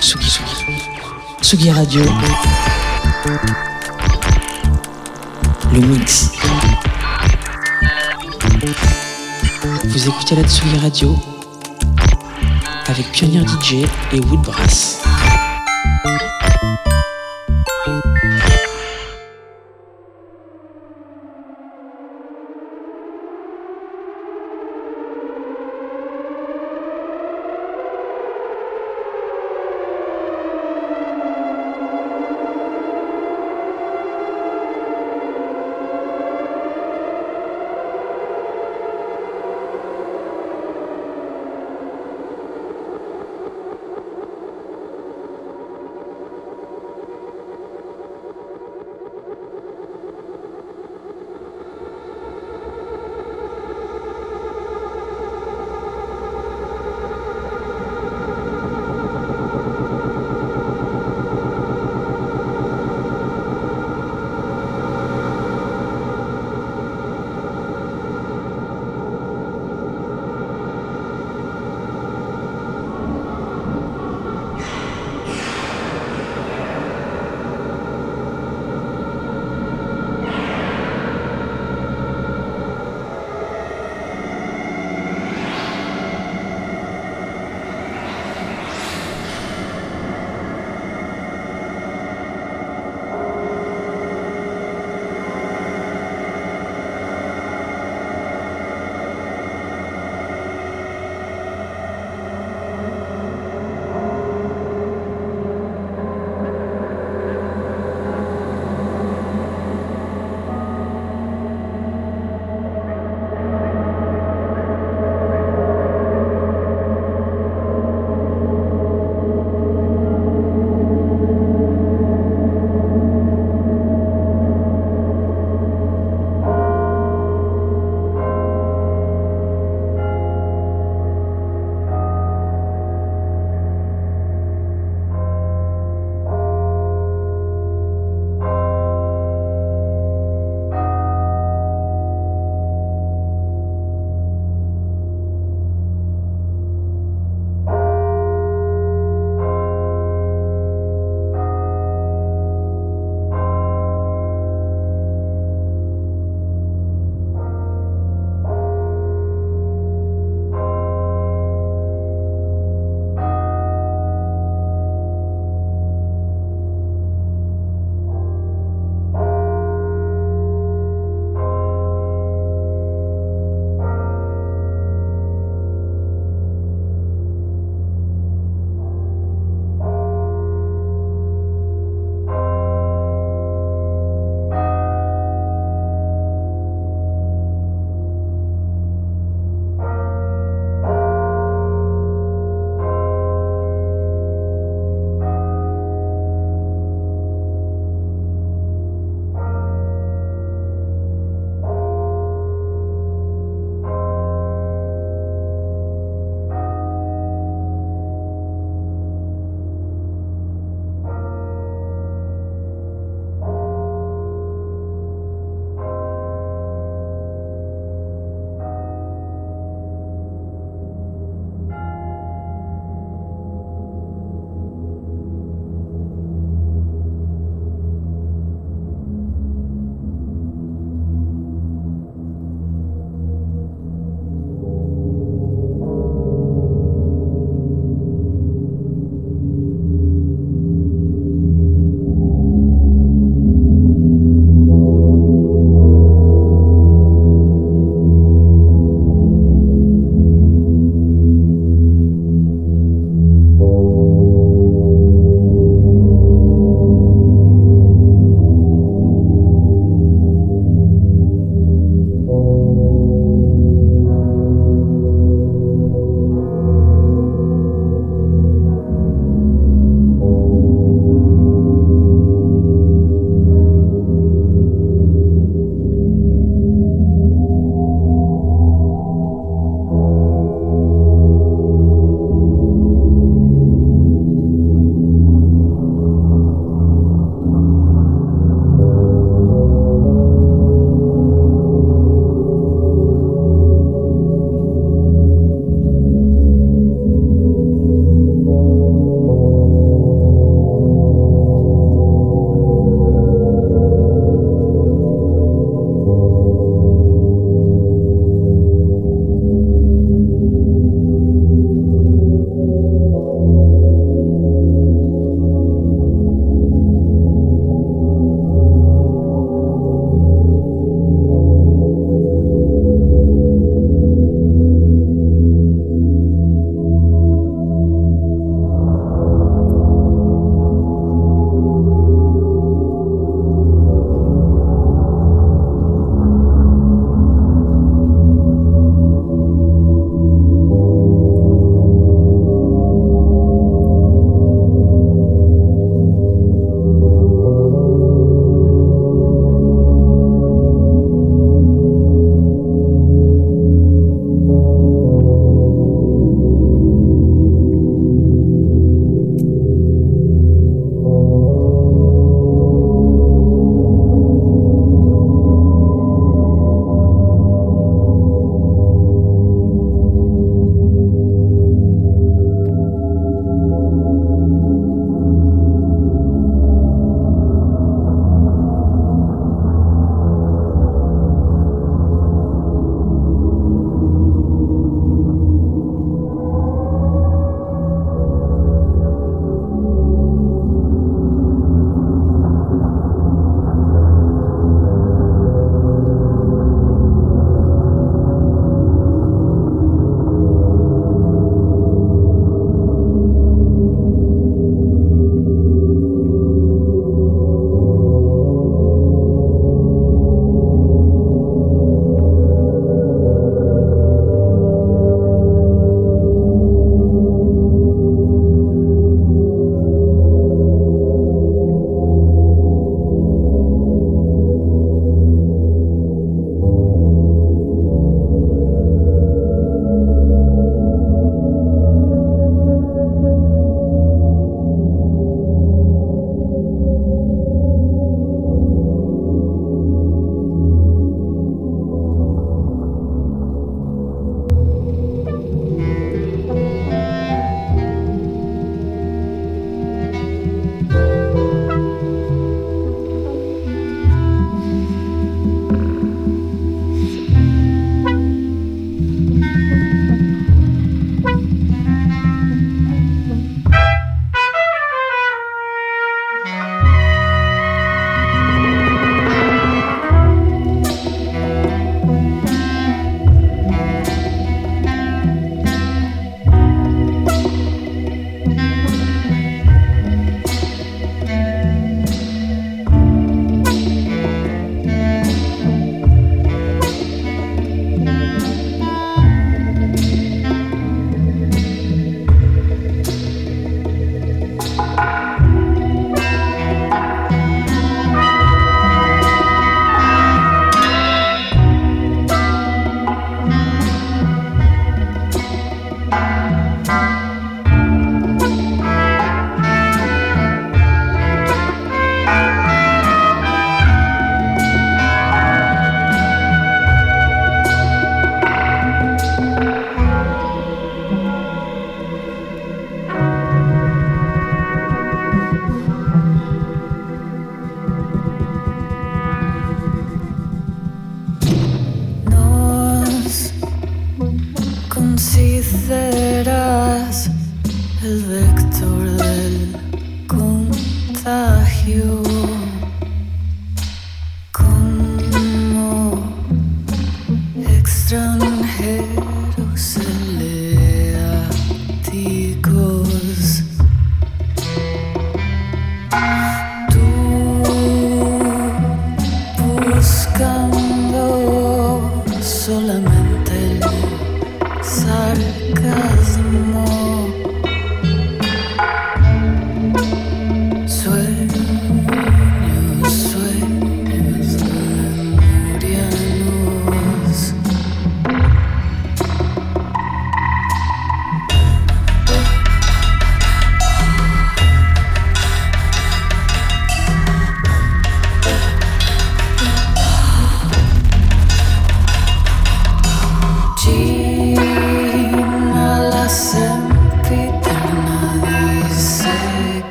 Tsugi, Tsugi, Tsugi Radio. Le mix. Vous écoutez la Tsugi Radio avec Pionnier DJ et Woodbrass.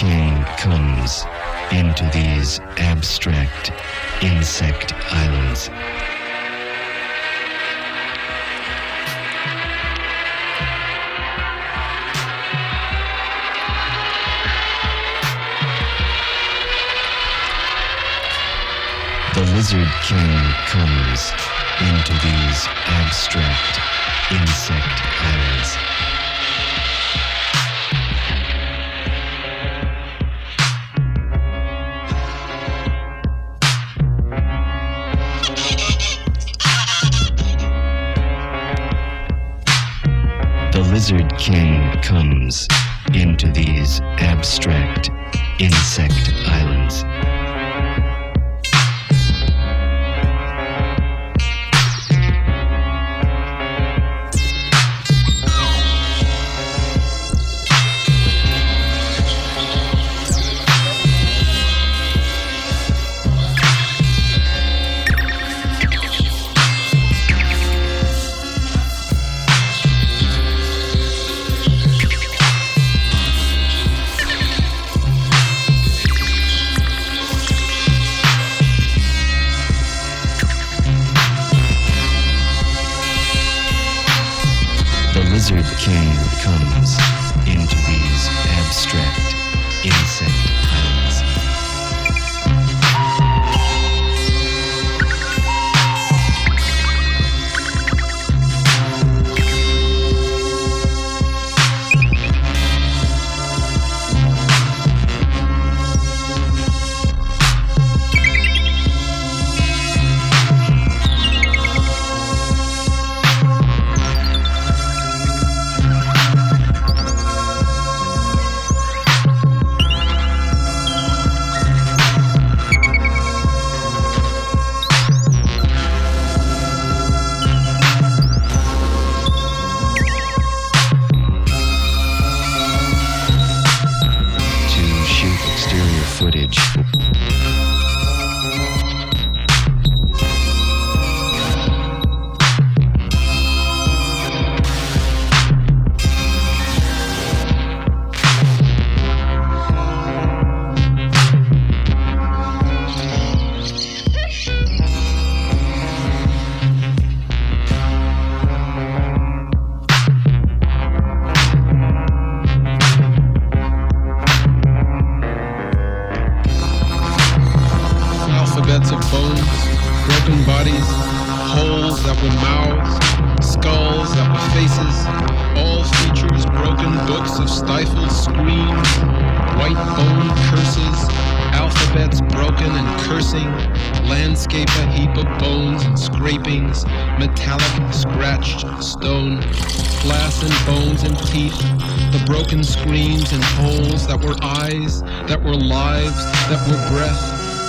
King comes into these abstract insect islands. The lizard king comes into these abstract insect islands. lizard king comes into these abstract insect islands.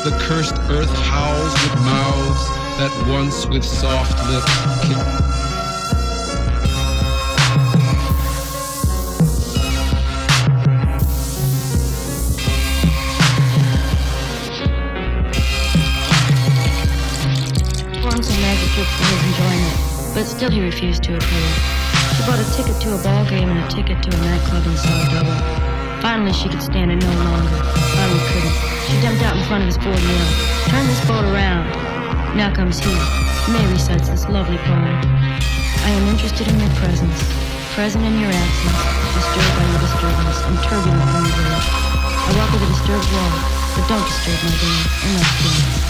The cursed earth howls with mouths that once with soft lips kicked. but still he refused to appear. She bought a ticket to a ball game and a ticket to a nightclub and saw double. Finally, she could stand it no longer. Finally couldn't. She jumped out in front of his Ford and yelled, Turn this boat around. Now comes he. May recites this lovely poem. I am interested in your presence, present in your absence, disturbed by your disturbance, and turbulent from your verge. I walk a disturbed wall, but don't disturb my dance, enough dance.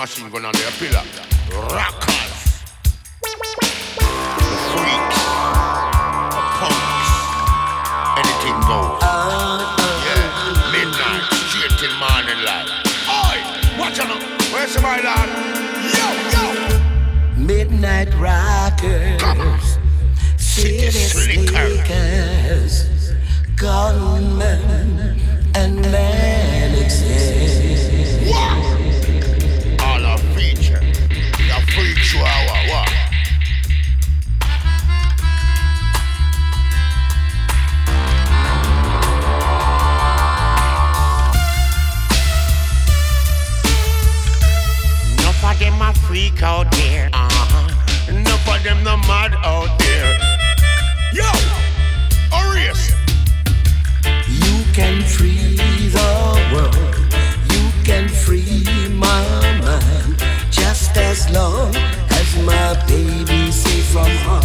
machine gun on their pillar. Rockers. Freaks. Punks. Anything goes. Yeah. Midnight, straight till morning light. Oi, watch out. Where's my lad? Yo, yo. Midnight rockers. City slickers. Gunmen and men exist. weak out there. Uh-huh. Enough of them the mad out there. Yo, Arius. You can free the world. You can free my mind. Just as long as my baby's safe from harm.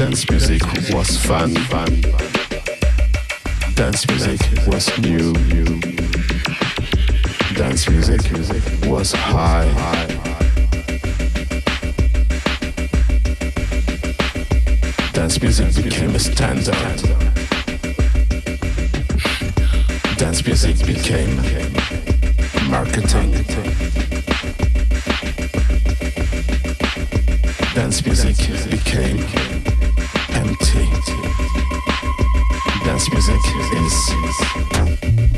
Dance music was fun. Dance music was new. Dance music was high. Dance music became a standard. Dance music became marketing. Dance music became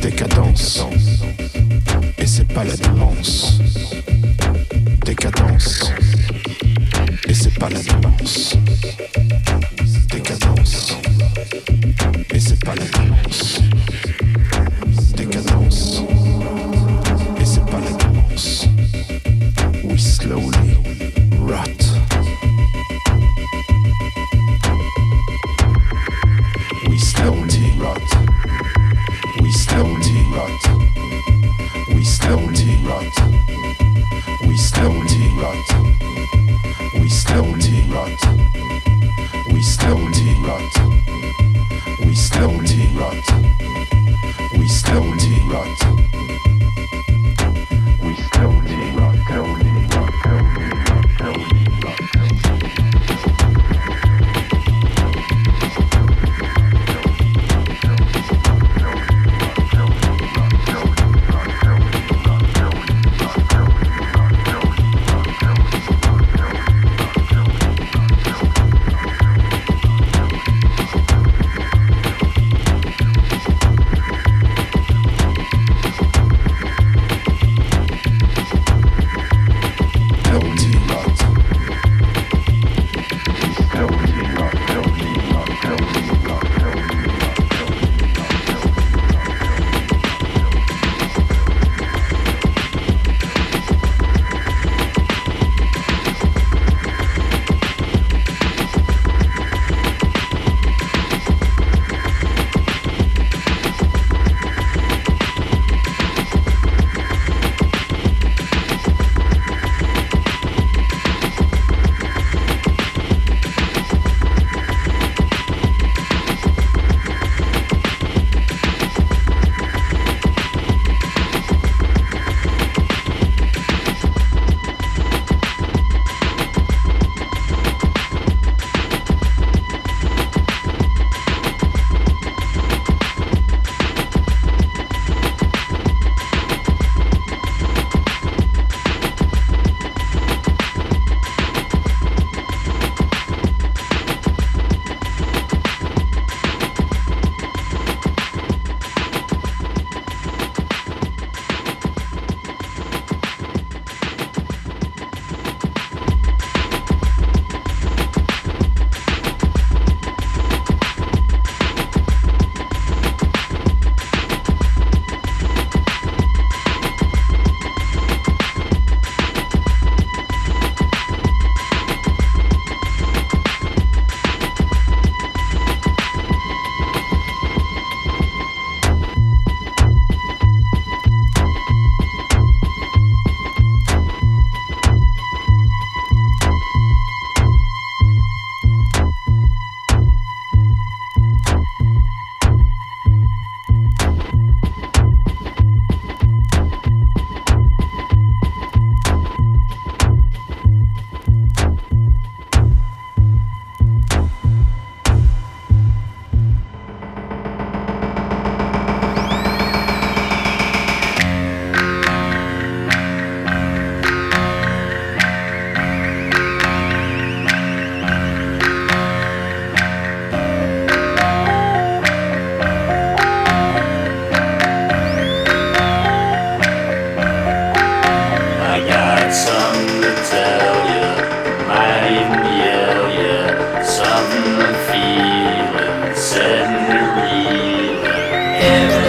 décadence, et c'est pas la démence. Décadence, et c'est pas la démence. Décadence, et c'est pas la démence. Décadence. every